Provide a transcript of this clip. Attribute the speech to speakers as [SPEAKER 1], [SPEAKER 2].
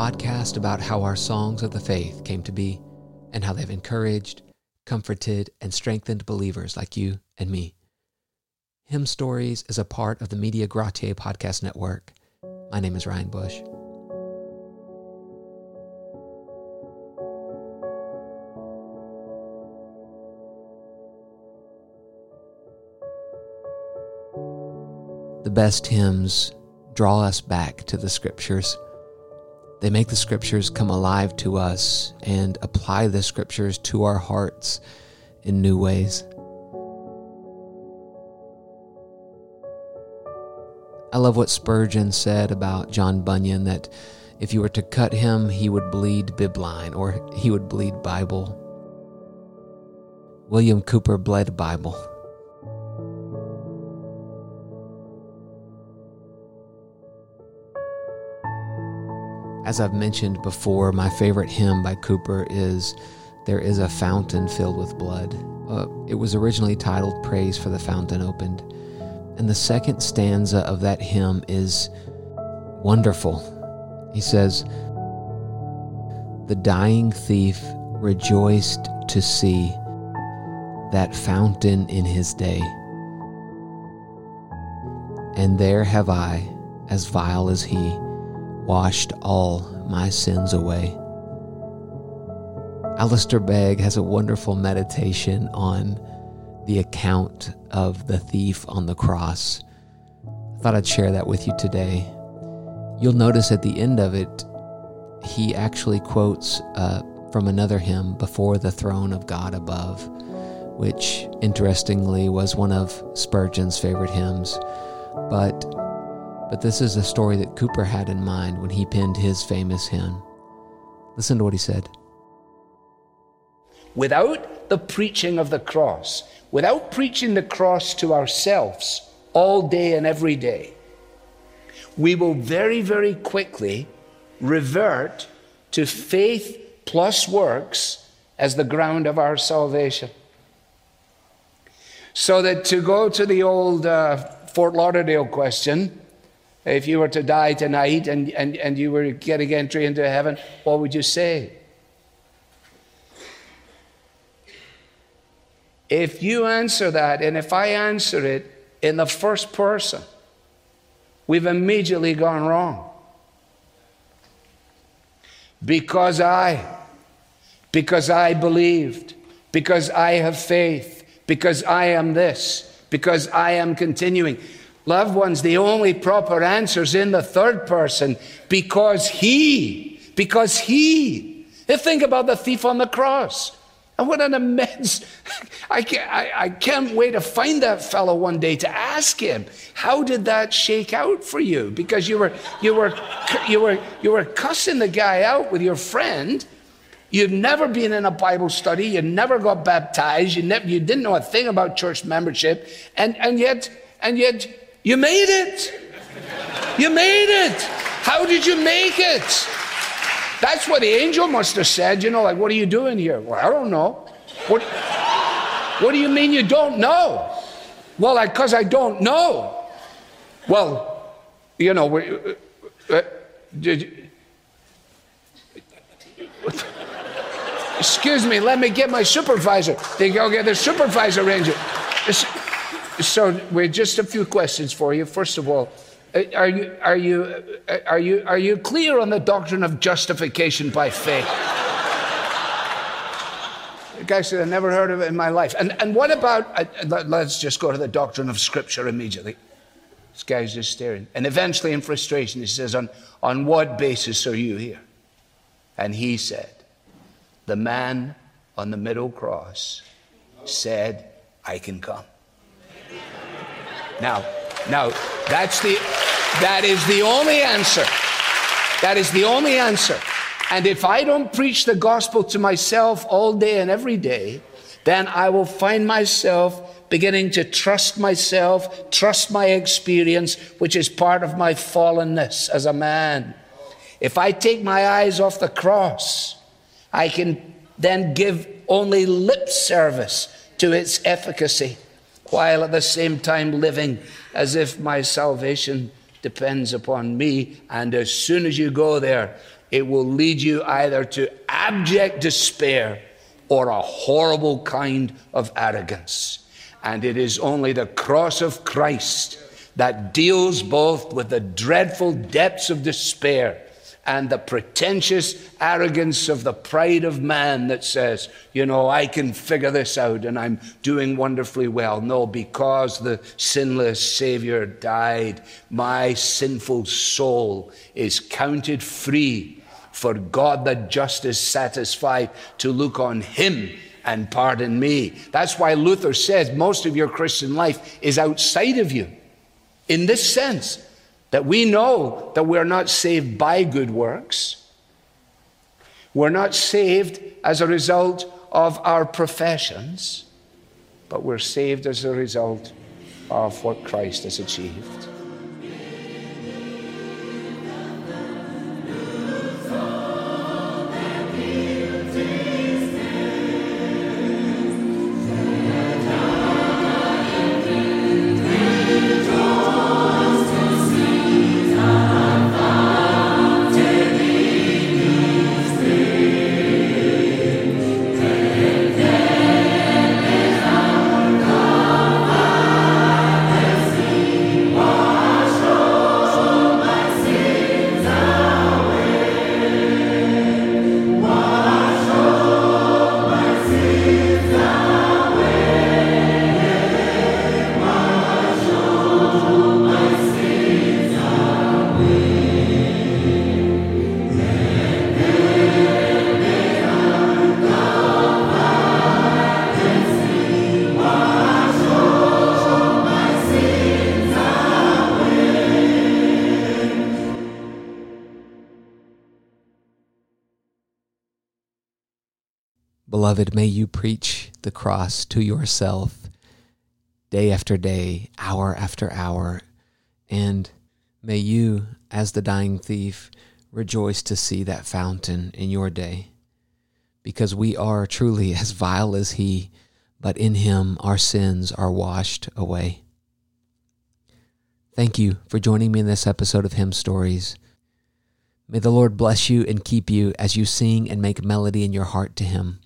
[SPEAKER 1] podcast about how our songs of the faith came to be and how they've encouraged, comforted, and strengthened believers like you and me. Hymn Stories is a part of the Media Gratiae podcast network. My name is Ryan Bush. The best hymns draw us back to the scriptures. They make the scriptures come alive to us and apply the scriptures to our hearts in new ways. I love what Spurgeon said about John Bunyan that if you were to cut him, he would bleed Bibline or he would bleed Bible. William Cowper bled Bible. As I've mentioned before, my favorite hymn by Cowper is There is a Fountain Filled with Blood. Uh, it was originally titled Praise for the Fountain Opened. And the second stanza of that hymn is wonderful. He says, The dying thief rejoiced to see that fountain in his day. And there have I, as vile as he, washed all my sins away. Alistair Begg has a wonderful meditation on the account of the thief on the cross. I thought I'd share that with you today. You'll notice at the end of it, he actually quotes uh, from another hymn, Before the Throne of God Above, which interestingly was one of Spurgeon's favorite hymns. But but this is a story that Cowper had in mind when he penned his famous hymn. Listen to what he said.
[SPEAKER 2] Without the preaching of the cross, without preaching the cross to ourselves all day and every day, we will very, very quickly revert to faith plus works as the ground of our salvation. So that to go to the old uh, Fort Lauderdale question, if you were to die tonight and, and, and you were getting entry into heaven, what would you say? If you answer that, and if I answer it in the first person, we've immediately gone wrong. Because I, because I believed, because I have faith, because I am this, because I am continuing. Loved ones, the only proper answer is in the third person because he, because he. If think about the thief on the cross. And what an immense, I can't, I, I can't wait to find that fellow one day to ask him, how did that shake out for you? Because you were, you were, you were, you were cussing the guy out with your friend. You've never been in a Bible study. You never got baptized. You, never, you didn't know a thing about church membership. And, and yet, and yet you made it. You made it. How did you make it? That's what the angel must have said. You know, like, what are you doing here? Well, I don't know. What, what do you mean you don't know? Well, because I, I, don't know. Well, you know, uh, uh, did, excuse me, let me get my supervisor. They go get the supervisor ranger. So, we're just a few questions for you. First of all, uh, are you, are you, uh, are you, are you clear on the doctrine of justification by faith? the guy said, I never heard of it in my life. And, and what about, uh, let's just go to the doctrine of Scripture immediately. This guy's just staring. And eventually, in frustration, he says, On, on what basis are you here? And he said, The man on the middle cross said, I can come. Now, now that's the that is the only answer. That is the only answer. And if I don't preach the gospel to myself all day and every day, then I will find myself beginning to trust myself, trust my experience, which is part of my fallenness as a man. If I take my eyes off the cross, I can then give only lip service to its efficacy while at the same time living as if my salvation depends upon me. And as soon as you go there, it will lead you either to abject despair or a horrible kind of arrogance. And it is only the cross of Christ that deals both with the dreadful depths of despair and the pretentious arrogance of the pride of man that says, you know, I can figure this out and I'm doing wonderfully well. No, because the sinless Savior died, my sinful soul is counted free for God the just is satisfied to look on Him and pardon me. That's why Luther says most of your Christian life is outside of you. In this sense, that we know that we're not saved by good works. We're not saved as a result of our professions, but we're saved as a result of what Christ has achieved.
[SPEAKER 1] Beloved, may you preach the cross to yourself day after day, hour after hour, and may you, as the dying thief, rejoice to see that fountain in your day. Because we are truly as vile as he, but in him our sins are washed away. Thank you for joining me in this episode of Hymn Stories. May the Lord bless you and keep you as you sing and make melody in your heart to Him.